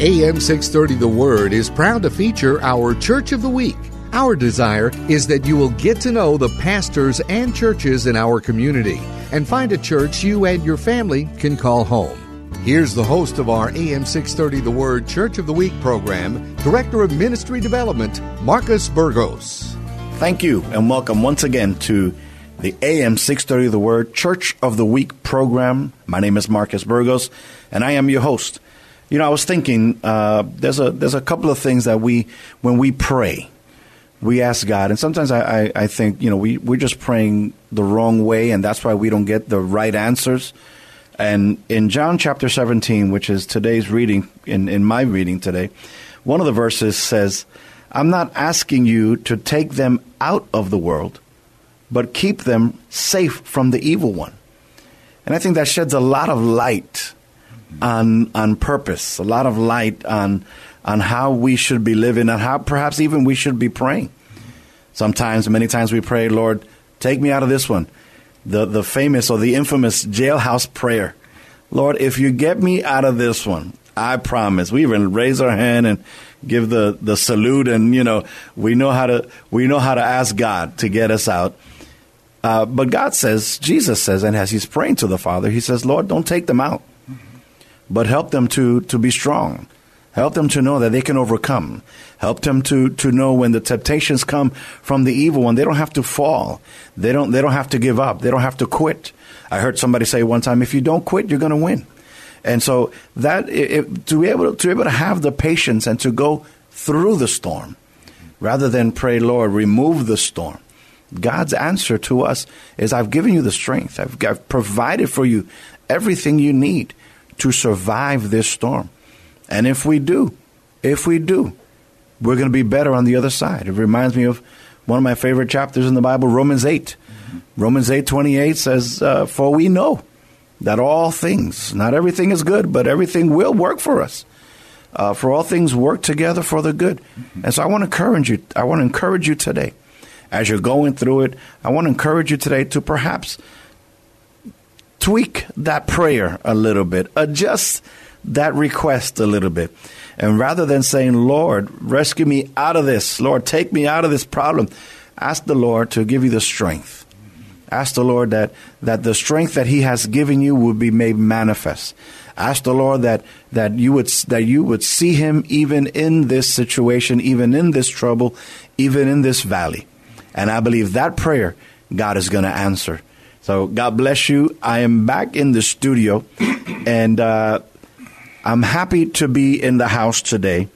AM 630 The Word is proud to feature our Church of the Week. Our desire is that you will get to know the pastors and churches in our community and find a church you and your family can call home. Here's the host of our AM 630 The Word Church of the Week program, Director of Ministry Development, Marcus Burgos. Thank you and welcome once again to the AM 630 The Word Church of the Week program. My name is Marcus Burgos and I am your host. You know, I was thinking uh, there's a there's a couple of things that we when we pray, we ask God, and sometimes I, I, I think you know we we're just praying the wrong way, and that's why we don't get the right answers. And in John chapter 17, which is today's reading, in, in my reading today, one of the verses says, I'm not asking you to take them out of the world, but keep them safe from the evil one. And I think that sheds a lot of light on on purpose, a lot of light on on how we should be living and how perhaps even we should be praying. Sometimes, many times we pray, Lord, take me out of this one. The the famous or the infamous jailhouse prayer. Lord, if you get me out of this one, I promise. We even raise our hand and give the, the salute and you know, we know how to we know how to ask God to get us out. Uh, but God says, Jesus says, and as he's praying to the Father, he says, Lord, don't take them out but help them to, to be strong. Help them to know that they can overcome. Help them to, to know when the temptations come from the evil one, they don't have to fall. They don't, they don't have to give up. They don't have to quit. I heard somebody say one time, if you don't quit, you're going to win. And so that, it, to be able to, to be able to have the patience and to go through the storm rather than pray, Lord, remove the storm. God's answer to us is, I've given you the strength. I've, I've provided for you everything you need to survive this storm. And if we do, if we do, we're going to be better on the other side. It reminds me of one of my favorite chapters in the Bible, Romans 8. Mm-hmm. Romans 8 28 says, uh, For we know that all things, not everything is good, but everything will work for us. Uh, for all things work together for the good. Mm-hmm. And so I want to encourage you. I want to encourage you today, as you're going through it. I want to encourage you today to perhaps tweak that prayer a little bit, adjust that request a little bit. And rather than saying, Lord, rescue me out of this, Lord, take me out of this problem, ask the Lord to give you the strength. Ask the Lord that, that the strength that He has given you will be made manifest. Ask the Lord that, that you would that you would see Him even in this situation, even in this trouble, even in this valley. And I believe that prayer God is going to answer. So God bless you. I am back in the studio, and uh, I'm happy to be in the house today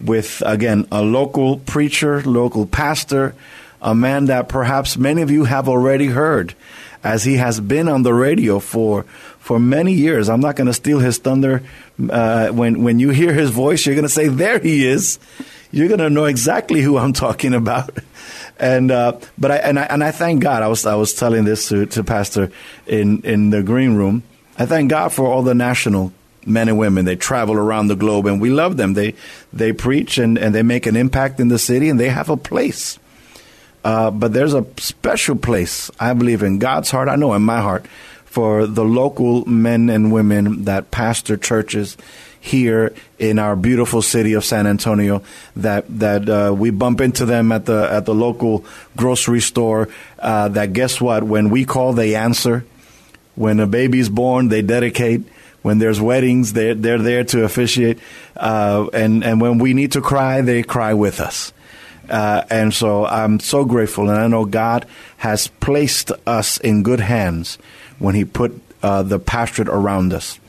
with, again, a local preacher, local pastor, a man that perhaps many of you have already heard as he has been on the radio for for many years. I'm not going to steal his thunder. Uh, when when you hear his voice, you're going to say, "There he is." You're going to know exactly who I'm talking about. And uh, but I and I and I thank God. I was I was telling this to, to Pastor in in the green room. I thank God for all the national men and women. They travel around the globe, and we love them. They they preach and, and they make an impact in the city, and they have a place. Uh, but there's a special place, I believe, in God's heart. I know in my heart for the local men and women that pastor churches here in our beautiful city of San Antonio that that uh, we bump into them at the at the local grocery store. Uh, that guess what? When we call, they answer. When a baby's born, they dedicate. When there's weddings, they're they're there to officiate. Uh, and and when we need to cry, they cry with us. Uh, and so I'm so grateful, and I know God has placed us in good hands when He put uh, the pastorate around us.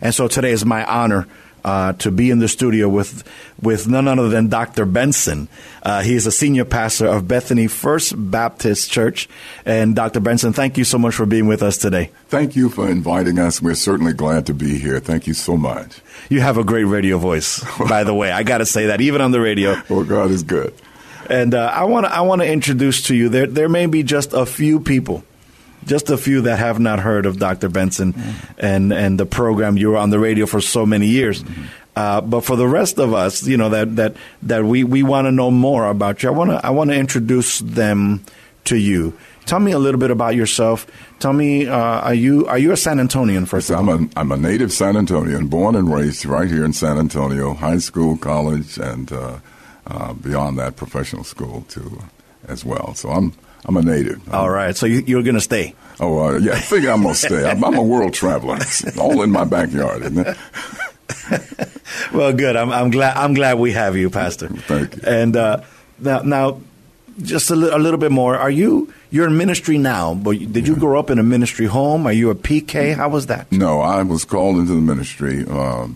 And so today is my honor uh, to be in the studio with with none other than Dr. Benson. Uh, he is a senior pastor of Bethany First Baptist Church. And Dr. Benson, thank you so much for being with us today. Thank you for inviting us. We're certainly glad to be here. Thank you so much. You have a great radio voice, by the way. I got to say that, even on the radio. Well, God is good. And uh, I want to I want to introduce to you there there may be just a few people just a few that have not heard of Dr. Benson mm-hmm. and, and the program. You were on the radio for so many years. Mm-hmm. Uh, but for the rest of us, you know, that, that, that we, we want to know more about you, I want to I wanna introduce them to you. Tell me a little bit about yourself. Tell me, uh, are you are you a San Antonian first? I'm a I'm a native San Antonian, born and raised right here in San Antonio, high school, college, and uh, uh beyond that, professional school too, as well. So I'm I'm a native. All right, so you, are going to stay. Oh uh, yeah, I figure I'm going to stay. I'm, I'm, a world traveler. It's all in my backyard, isn't it? well, good. I'm, I'm, glad. I'm glad we have you, Pastor. Thank you. And uh, now, now, just a, li- a, little bit more. Are you you're in ministry now? But did you grow up in a ministry home? Are you a PK? How was that? No, I was called into the ministry. Uh,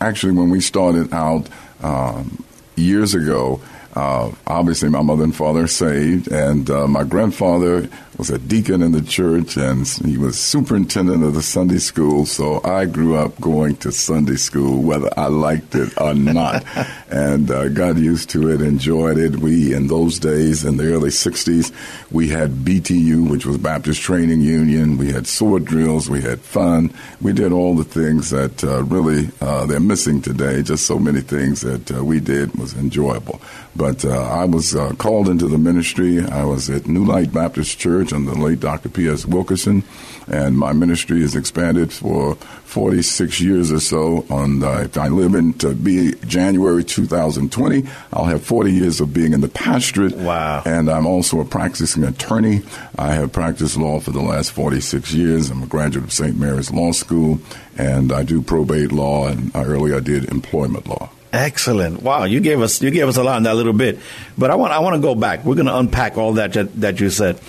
actually, when we started out um, years ago uh, obviously, my mother and father saved, and uh, my grandfather was a deacon in the church, and he was superintendent of the Sunday school. So I grew up going to Sunday school, whether I liked it or not, and uh, got used to it, enjoyed it. We, in those days, in the early '60s, we had BTU, which was Baptist Training Union. We had sword drills. We had fun. We did all the things that uh, really uh, they're missing today. Just so many things that uh, we did was enjoyable. But uh, I was called into the ministry. I was at New Light Baptist Church under the late Dr. P.S. Wilkerson, and my ministry has expanded for 46 years or so. On uh, if I live in to be January 2020, I'll have 40 years of being in the pastorate. Wow! And I'm also a practicing attorney. I have practiced law for the last 46 years. I'm a graduate of St. Mary's Law School, and I do probate law, and earlier I did employment law. Excellent. Wow, you gave us you gave us a lot in that little bit. But I want I want to go back. We're going to unpack all that that you said.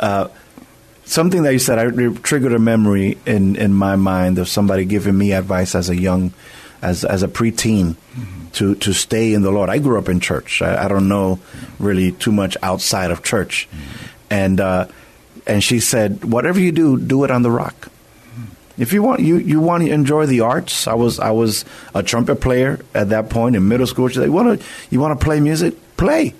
Uh, something that you said I, triggered a memory in, in my mind of somebody giving me advice as a young, as as a preteen, mm-hmm. to to stay in the Lord. I grew up in church. I, I don't know really too much outside of church, mm-hmm. and uh, and she said, whatever you do, do it on the rock. If you want you, you want to enjoy the arts. I was I was a trumpet player at that point in middle school. She said, uh, you want to you want to play music? Play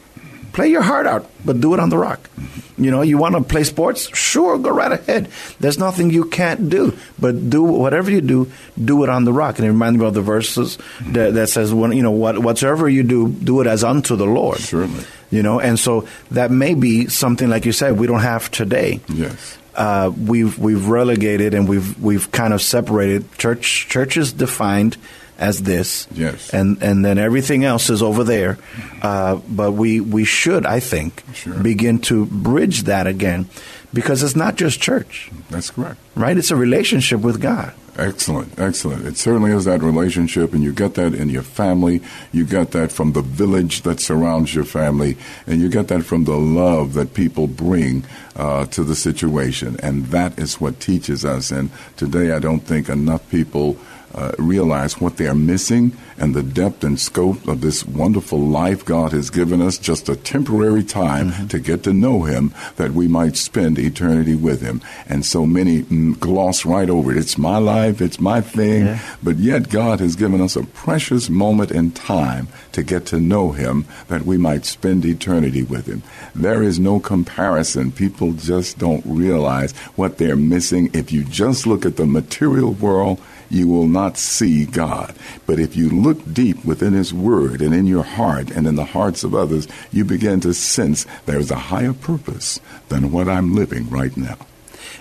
play your heart out, but do it on the rock. You know, you want to play sports? Sure, go right ahead. There's nothing you can't do, but do whatever you do, do it on the rock. And it reminds me of the verses that, that says, when, you know, what, whatsoever you do, do it as unto the Lord. Certainly. You know, and so that may be something like you said we don't have today. Yes. Uh, we've we've relegated and we've we've kind of separated church churches defined as this. Yes. And and then everything else is over there. Uh, but we we should, I think, sure. begin to bridge that again, because it's not just church. That's correct. Right. It's a relationship with God. Excellent, excellent. It certainly is that relationship, and you get that in your family. You get that from the village that surrounds your family, and you get that from the love that people bring uh, to the situation. And that is what teaches us. And today, I don't think enough people uh, realize what they are missing and the depth and scope of this wonderful life God has given us, just a temporary time mm-hmm. to get to know Him that we might spend eternity with Him. And so many gloss right over it. It's my life, it's my thing, yeah. but yet God has given us a precious moment in time to get to know Him that we might spend eternity with Him. There is no comparison. People just don't realize what they're missing. If you just look at the material world, you will not see God. But if you look deep within His Word and in your heart and in the hearts of others, you begin to sense there's a higher purpose than what I'm living right now.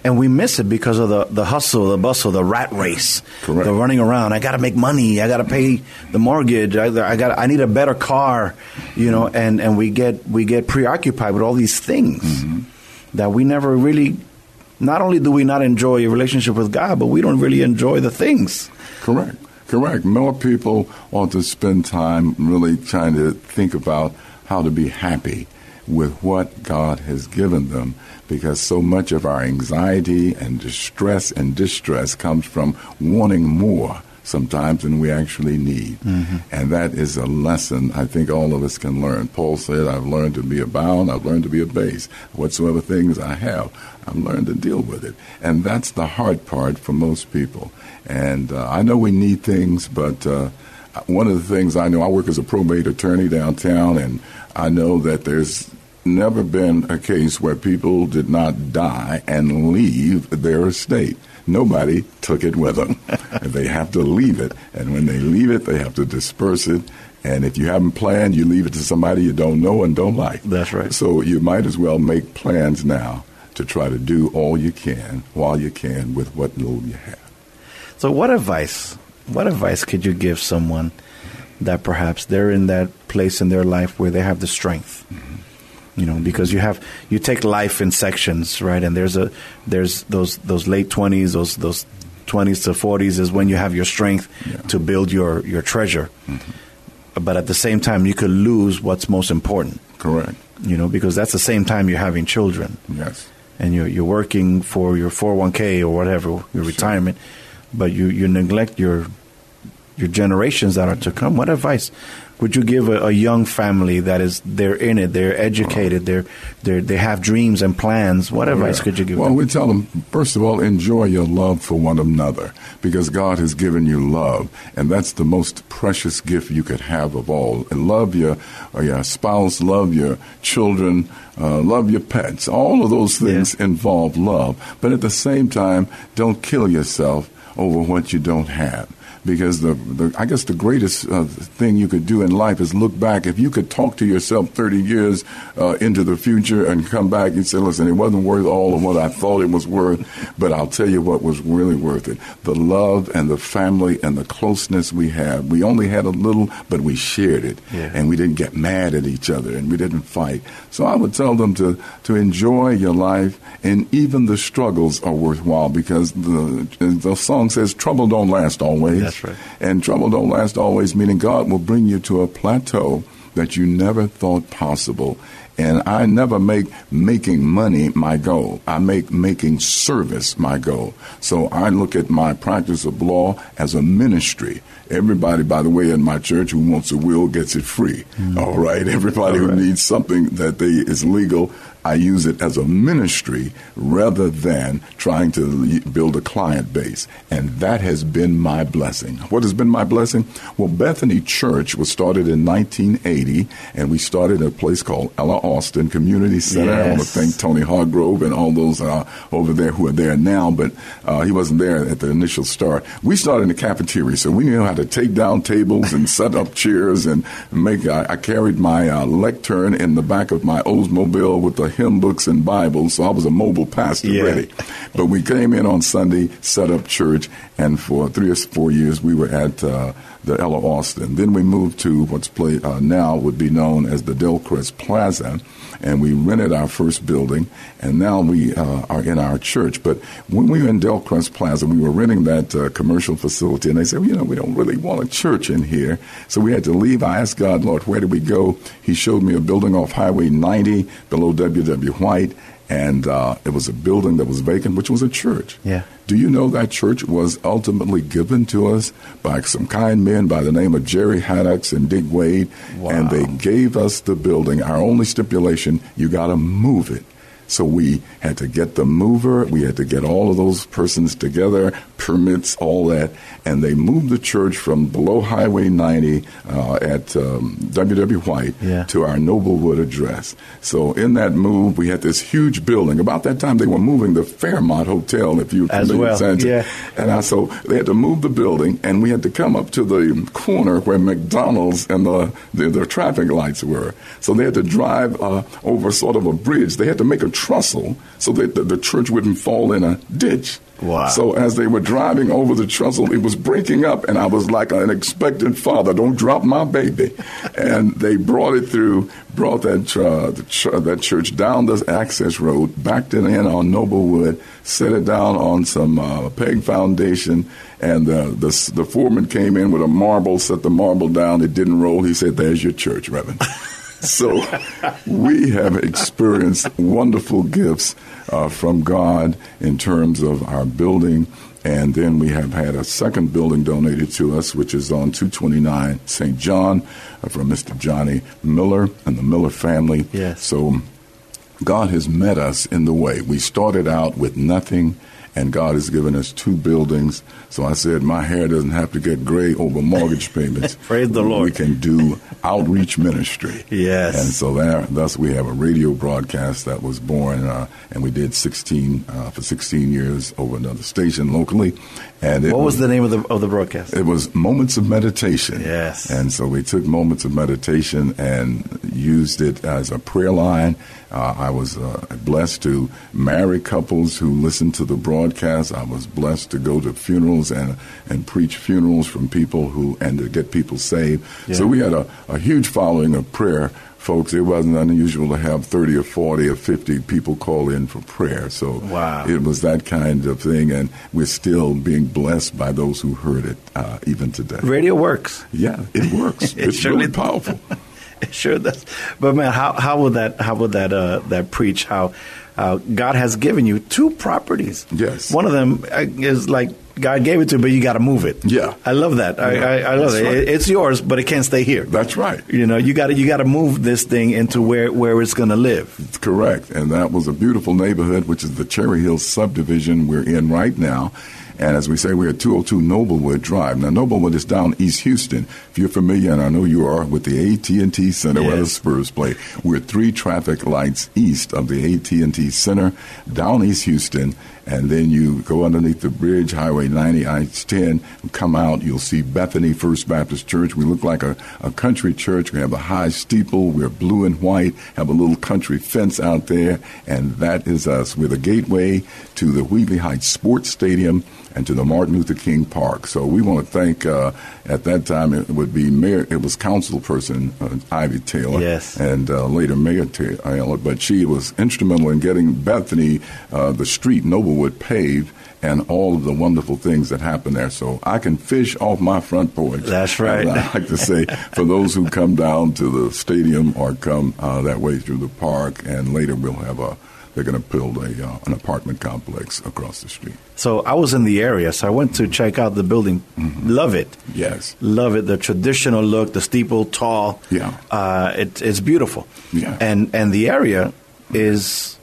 And we miss it because of the, the hustle, the bustle, the rat race, Correct. the running around. I got to make money. I got to pay the mortgage. I, I got. I need a better car, you know. And, and we get we get preoccupied with all these things mm-hmm. that we never really not only do we not enjoy a relationship with God, but we don't really enjoy the things. Correct. Correct. More people ought to spend time really trying to think about how to be happy with what God has given them because so much of our anxiety and distress and distress comes from wanting more sometimes than we actually need. Mm-hmm. And that is a lesson I think all of us can learn. Paul said, I've learned to be abound, I've learned to be abased. Whatsoever things I have, I've learned to deal with it. And that's the hard part for most people. And uh, I know we need things, but uh, one of the things I know, I work as a probate attorney downtown, and I know that there's never been a case where people did not die and leave their estate. Nobody took it with them. they have to leave it. And when they leave it, they have to disperse it. And if you haven't planned, you leave it to somebody you don't know and don't like. That's right. So you might as well make plans now to try to do all you can while you can with what little you have. So, what advice? What advice could you give someone that perhaps they're in that place in their life where they have the strength? Mm-hmm. You know, because you have you take life in sections, right? And there's a there's those those late twenties, those those twenties to forties is when you have your strength Yeah. to build your your treasure. Mm-hmm. But at the same time, you could lose what's most important. Correct. You know, because that's the same time you're having children Yes. and you're you're working for your 401k or whatever your retirement, but you you neglect your your generations that are to come. What advice would you give a, a young family that is they're in it, they're educated, they're they they have dreams and plans? What advice Yeah. could you give them? Well, them? we tell them, first of all, enjoy your love for one another because God has given you love, and that's the most precious gift you could have of all. And love your, uh, your spouse, love your children, uh, love your pets. All of those things involve love. But at the same time, don't kill yourself over what you don't have because the, the I guess the greatest uh, thing you could do in life is look back. If you could talk to yourself 30 years uh, into the future and come back and say, "Listen, it wasn't worth all of what I thought it was worth, but I'll tell you what was really worth it: the love and the family and the closeness we had. We only had a little, but we shared it, Yeah. and we didn't get mad at each other, and we didn't fight. So I would tell them to to enjoy your life, and even the struggles are worthwhile because the the song says, "Trouble don't last always." That's right. And trouble don't last always, meaning God will bring you to a plateau that you never thought possible. And I never make making money my goal. I make making service my goal. So I look at my practice of law as a ministry. Everybody, by the way, in my church who wants a will gets it free. Mm. All right. Everybody who needs something that they is legal, I use it as a ministry rather than trying to build a client base. And that has been my blessing. What has been my blessing? Well, Bethany Church was started in 1980, and we started at a place called Ella Austin Community Center. I want to thank Tony Hargrove and all those uh, over there who are there now, but uh, he wasn't there at the initial start. We started in the cafeteria, so we knew how to take down tables and set up chairs and make. I, I carried my uh, lectern in the back of my Oldsmobile with the hymn books and Bibles, so I was a mobile pastor Yeah. ready. But we came in on Sunday, set up church, and for three or four years we were at uh, the Ella Austin. Then we moved to what's play, uh, now would be known as the Dellcrest Plaza, and we rented our first building, and now we uh, are in our church. But when we were in Dellcrest Plaza, we were renting that uh, commercial facility, and they said, well, you know, we don't really want a church in here, so we had to leave. I asked God, Lord, where do we go? He showed me a building off Highway 90 below W.W. White, and uh, it was a building that was vacant, which was a church. Yeah. Do you know that church was ultimately given to us by some kind men by the name of Jerry Haddocks and Dick Wade? And they gave us the building. Our only stipulation, you got to move it. So we had to get the mover, we had to get all of those persons together, permits, all that, and they moved the church from below Highway 90 uh, at um, W.W. White Yeah. to our Noblewood address. So in that move, we had this huge building. About that time, they were moving the Fairmount Hotel, if you As well, yeah. And I, so they had to move the building, and we had to come up to the corner where McDonald's and the the, the traffic lights were. So they had to drive uh, over sort of a bridge. They had to make a trestle so that the, the church wouldn't fall in a ditch. Wow. So as they were driving over the trestle, it was breaking up, and I was like an expectant father. Don't drop my baby. and they brought it through, brought that uh, the ch- that church down the access road, backed it in on Noblewood, set it down on some uh, peg foundation, and the, the the foreman came in with a marble, set the marble down. It didn't roll. He said, "There's your church, Reverend." So we have experienced wonderful gifts uh, from God in terms of our building And then we have had a second building donated to us, which is on 229 St. John uh, from Mr. Johnny Miller and the Miller family. Yes. So God has met us in the way. We started out with nothing, and God has given us two buildings. So I said, my hair doesn't have to get gray over mortgage payments. Praise the Lord. We can do outreach ministry. Yes. And so there, thus we have a radio broadcast that was born, uh, and we did 16 uh, for 16 years over another station locally. And it What was the name of the of the broadcast? it was moments of meditation. Yes. And so we took moments of meditation and used it as a prayer line. Uh, I was uh, blessed to marry couples who listened to the broadcast. I was blessed to go to funerals and and preach funerals from people who and to get people saved. So we had a, a huge following of prayer. Folks, it wasn't unusual to have 30 or 40 or 50 people call in for prayer. So Wow. it was that kind of thing, and we're still being blessed by those who heard it uh, even today. Radio works. Yeah, it works. It it's really powerful. It sure does. But man, how how would that how would that uh, that preach how uh, God has given you two properties? Yes. One of them uh, is like God gave it to you, but you got to move it. Yeah. I love that. I, Yeah, I, I love it. right. It's yours, but it can't stay here. That's right. You know, you got to you got to move this thing into where where it's going to live. It's correct. And that was a beautiful neighborhood, which is the Cherry Hill subdivision we're in right now. And as we say, we're at 202 Noblewood Drive. Now, Noblewood is down East Houston. If you're familiar, and I know you are, with the AT&T Center where the Spurs play, we're three traffic lights east of the AT&T Center, down East Houston, and then you go underneath the bridge, Highway 90, I-10, come out, you'll see Bethany First Baptist Church. We look like a, a country church. We have a high steeple. We're blue and white, have a little country fence out there, and that is us. We're the gateway to the Wheatley Heights Sports Stadium and to the Martin Luther King Park. So we want to thank, uh, at that time, it would be Mayor, it was council person uh, Ivy Taylor. Yes. And uh, later Mayor Taylor, but she was instrumental in getting Bethany, uh, the street, Noblewood, paved. And all of the wonderful things that happen there. So I can fish off my front porch. That's right. I like to say, for those who come down to the stadium or come uh, that way through the park, and later we'll have a, they're going to build a uh, an apartment complex across the street. So I was in the area, so I went to check out the building. Love it. Yes. Love it. The traditional look, the steeple, tall. Yeah. Uh, it, it's beautiful. Yeah. And and the area is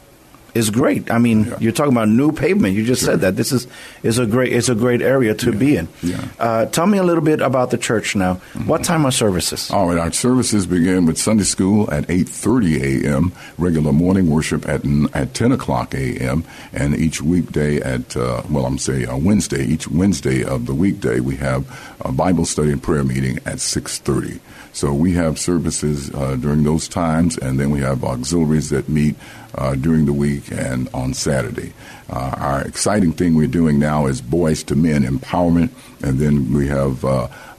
is great. I mean, Yeah. you're talking about new pavement. You just Sure. said that this is is a great it's a great area to be in. Yeah. Mm-hmm. Uh, tell me a little bit about the church now. What time are services? All right, our services begin with Sunday school at 8:30 a.m., regular morning worship at at 10 o'clock a.m., and each weekday at uh, well, I'm saying uh, Wednesday. Each Wednesday of the weekday, we have a Bible study and prayer meeting at 6:30. So we have services uh, during those times, and then we have auxiliaries that meet uh, during the week and on Saturday. Uh, our exciting thing we're doing now is boys to men empowerment, and then we have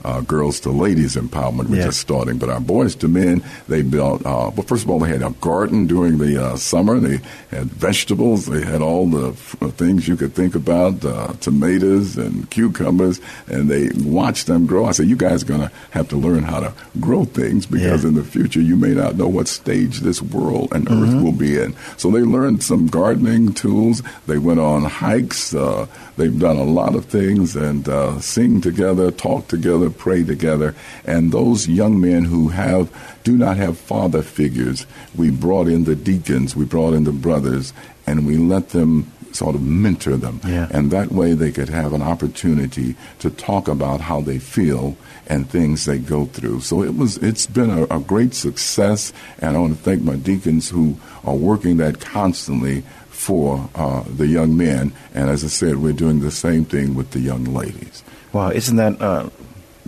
uh, girls to ladies empowerment, which Yeah. is starting. But our boys to men, they built. Uh, well, first of all, they had a garden during the uh, summer. They had vegetables. They had all the f- uh, things you could think about, uh, tomatoes and cucumbers, and they watched them grow. I said, "You guys are going to have to learn how to grow things because Yeah. in the future you may not know what stage this world and Mm-hmm. earth will be in." So they learned some gardening tools. They went on hikes. Uh, they've done a lot of things and uh, sing together, talk together, pray together. And those young men who have do not have father figures, we brought in the deacons, we brought in the brothers, and we let them sort of mentor them. Yeah. And that way they could have an opportunity to talk about how they feel and things they go through. So it was it's been a, a great success and I want to thank my deacons who are working that constantly for uh, the young men. And as I said, we're doing the same thing with the young ladies. Wow, isn't that uh,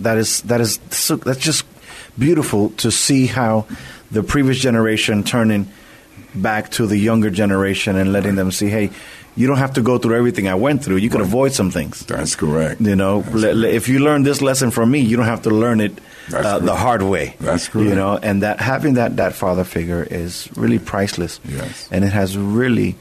that is that is so, that's just beautiful to see how the previous generation turning back to the younger generation and letting them see, hey, you don't have to go through everything I went through. You can avoid some things. That's correct. You know, le- if you learn this lesson from me, you don't have to learn it uh, the hard way. That's correct. You know, and that having that that father figure is really priceless. Yes. and it has really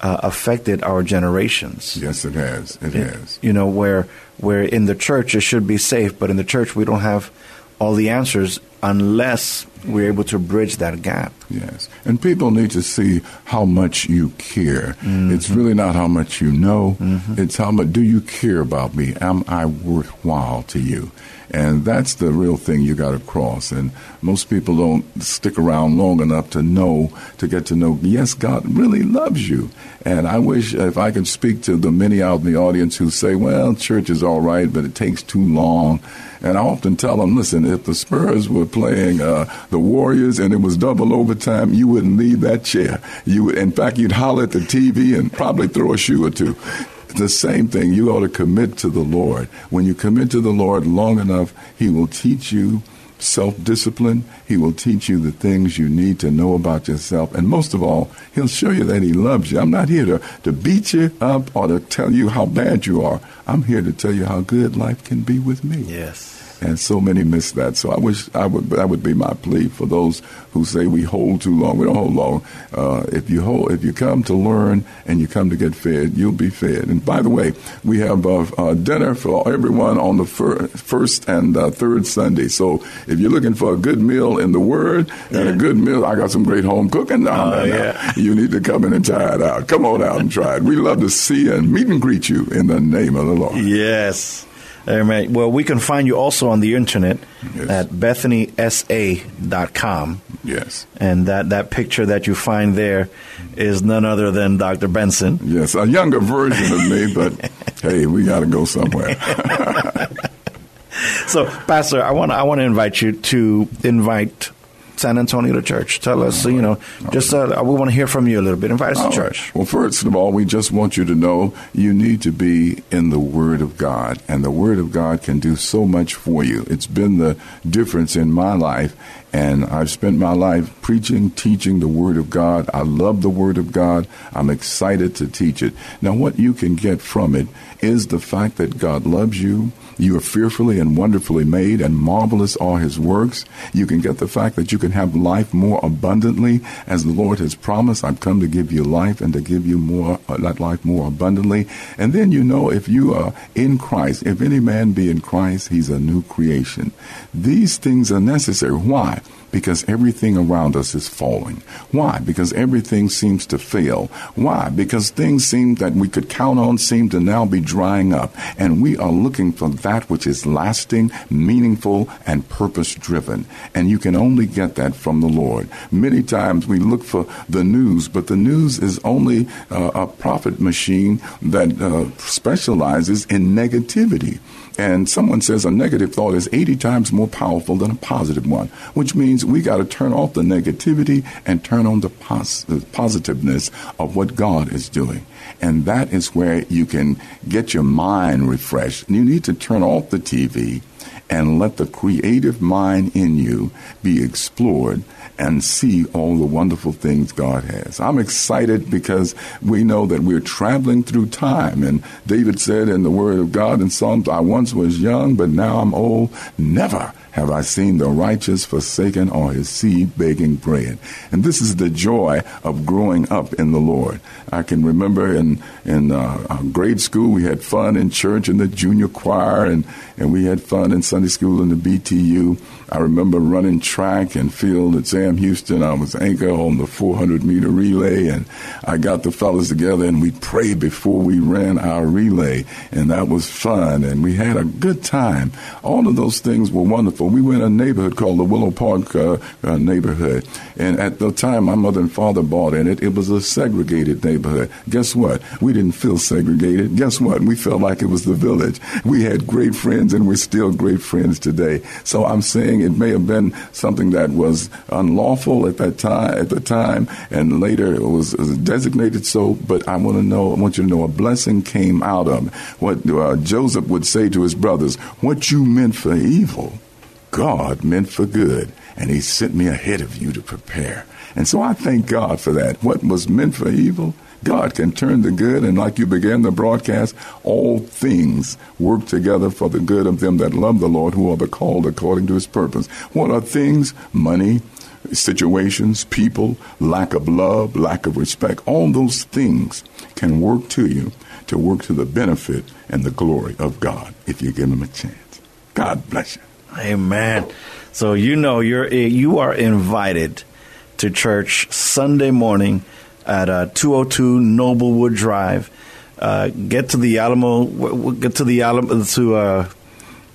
uh, affected our generations. Yes, it has. It has. You know, where where in the church it should be safe, but in the church we don't have all the answers unless we're able to bridge that gap. Yes. And people need to see how much you care. Mm-hmm. It's really not how much you know, it's how much do you care about me? Am I worthwhile to you? And that's the real thing you got to cross. And most people don't stick around long enough to know, to get to know, yes, God really loves you. And I wish if I could speak to the many out in the audience who say, well, church is all right, but it takes too long. And I often tell them, listen, if the Spurs were playing uh, the Warriors and it was double overtime, you wouldn't leave that chair. You would, in fact, you'd holler at the TV and probably throw a shoe or two. The same thing, you ought to commit to the Lord. When you commit to the Lord long enough, He will teach you self discipline. He will teach you the things you need to know about yourself. And most of all, He'll show you that He loves you. I'm not here to, to beat you up or to tell you how bad you are. I'm here to tell you how good life can be with me. Yes. And so many miss that. So I wish I would. That would be my plea for those who say we hold too long. We don't hold long. Uh, if you hold, if you come to learn and you come to get fed, you'll be fed. And by the way, we have uh, uh, dinner for everyone on the fir- first and uh, third Sunday. So if you're looking for a good meal in the Word and a good meal, I got some great home cooking down Oh, there. yeah. You need to come in and try it out. Come on out and try it. We love to see and meet and greet you in the name of the Lord. Yes. Amen. Well, we can find you also on the internet Yes. at bethanysa.com. Yes. And that, that picture that you find there is none other than Dr. Benson. Yes, a younger version of me, but hey, we got to go somewhere. So, Pastor, I want I want to invite you to invite San Antonio to church. Tell us, you know, just uh, we want to hear from you a little bit. Invite us to church. Well, first of all, we just want you to know you need to be in the Word of God, and the Word of God can do so much for you. It's been the difference in my life, and I've spent my life preaching, teaching the Word of God. I love the Word of God. I'm excited to teach it. Now, what you can get from it is the fact that God loves you. You are fearfully and wonderfully made, and marvelous are His works. You can get the fact that you can have life more abundantly, as the Lord has promised. I've come to give you life and to give you more uh, that life more abundantly. And then you know if you are in Christ, if any man be in Christ, he's a new creation. These things are necessary. Why? Because everything around us is falling. Why? Because everything seems to fail. Why? Because things seem that we could count on seem to now be drying up. And we are looking for that which is lasting, meaningful, and purpose driven. And you can only get that from the Lord. Many times we look for the news, but the news is only uh, a profit machine that uh, specializes in negativity. And someone says a negative thought is 80 times more powerful than a positive one, which means we got to turn off the negativity and turn on the, pos- the positiveness of what God is doing. And that is where you can get your mind refreshed. You need to turn off the TV and let the creative mind in you be explored and see all the wonderful things God has. I'm excited because we know that we're traveling through time. And David said in the Word of God in Psalms, I once was young, but now I'm old. Never have I seen the righteous forsaken or his seed begging bread. And this is the joy of growing up in the Lord. I can remember in in uh, uh, grade school we had fun in church in the junior choir, and and we had fun in Sunday school in the BTU. I remember running track and field at Sam Houston. I was anchor on the 400 meter relay, and I got the fellas together and we prayed before we ran our relay, and that was fun, and we had a good time. All of those things were wonderful. We were in a neighborhood called the Willow Park uh, uh, neighborhood, and at the time my mother and father bought in it. It was a segregated neighborhood. Guess what? We didn't feel segregated. Guess what? We felt like it was the village. We had great friends, and we're still great friends today. So I'm saying it may have been something that was unlawful at that time, at the time, and later it was, designated so. But I want to know, I want you to know, a blessing came out of. What uh, Joseph would say to his brothers: "What you meant for evil." God meant for good, and He sent me ahead of you to prepare. And so I thank God for that. What was meant for evil, God can turn the good, and like you began the broadcast, all things work together for the good of them that love the Lord, who are the called according to His purpose. What are things? Money, situations, people, lack of love, lack of respect. All those things can work to you to work to the benefit and the glory of God if you give them a chance. God bless you. Amen. So you know you're you are invited to church Sunday morning at uh, 202 Noblewood Drive. Uh, get to the Alamo. Get to the Alamo. To uh,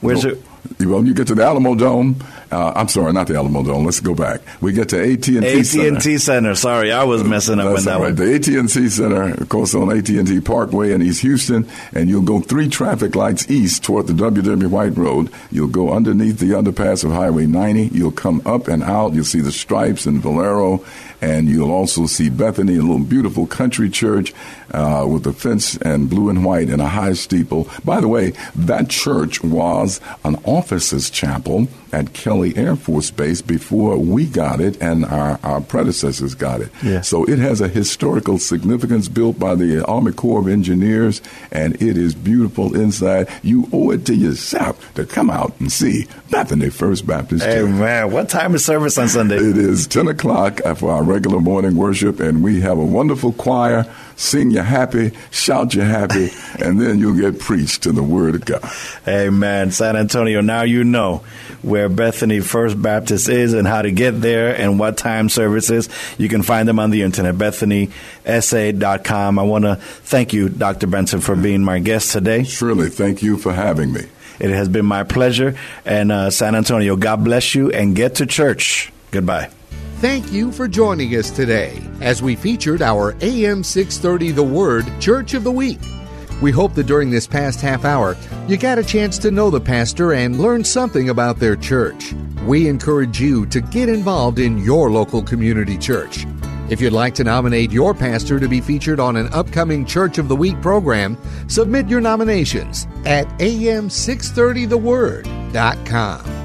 where's it? Well, you get to the Alamodome. Uh, I'm sorry, not the Alamodome. Let's go back. We get to AT&T AT&T Center. Center. Sorry, I was messing up That's with that right. one. The AT&T Center, of course, on AT&T Parkway in East Houston, and you'll go three traffic lights east toward the WW White Road. You'll go underneath the underpass of Highway 90. You'll come up and out. You'll see the Stripes and Valero, and you'll also see Bethany, a little beautiful country church uh, with a fence and blue and white and a high steeple. By the way, that church was an officers' chapel at Kelly Air Force Base before we got it and our, our predecessors got it. Yeah. So it has a historical significance built by the Army Corps of Engineers, and it is beautiful inside. You owe it to yourself to come out and see Bethany First Baptist Hey Church. man, what time is service on Sunday? It is 10 o'clock for our regular morning worship, and we have a wonderful choir. Sing you happy, shout you happy, and then you'll get preached to the Word of God. Amen. San Antonio, now you know where Bethany First Baptist is and how to get there and what time services. You can find them on the internet, bethanysa.com. I want to thank you, Dr. Benson, for being my guest today. Surely, thank you for having me. It has been my pleasure. And uh, San Antonio, God bless you and get to church. Goodbye. Thank you for joining us today as we featured our AM 630 The Word Church of the Week. We hope that during this past half hour, you got a chance to know the pastor and learn something about their church. We encourage you to get involved in your local community church. If you'd like to nominate your pastor to be featured on an upcoming Church of the Week program, submit your nominations at am630theword.com.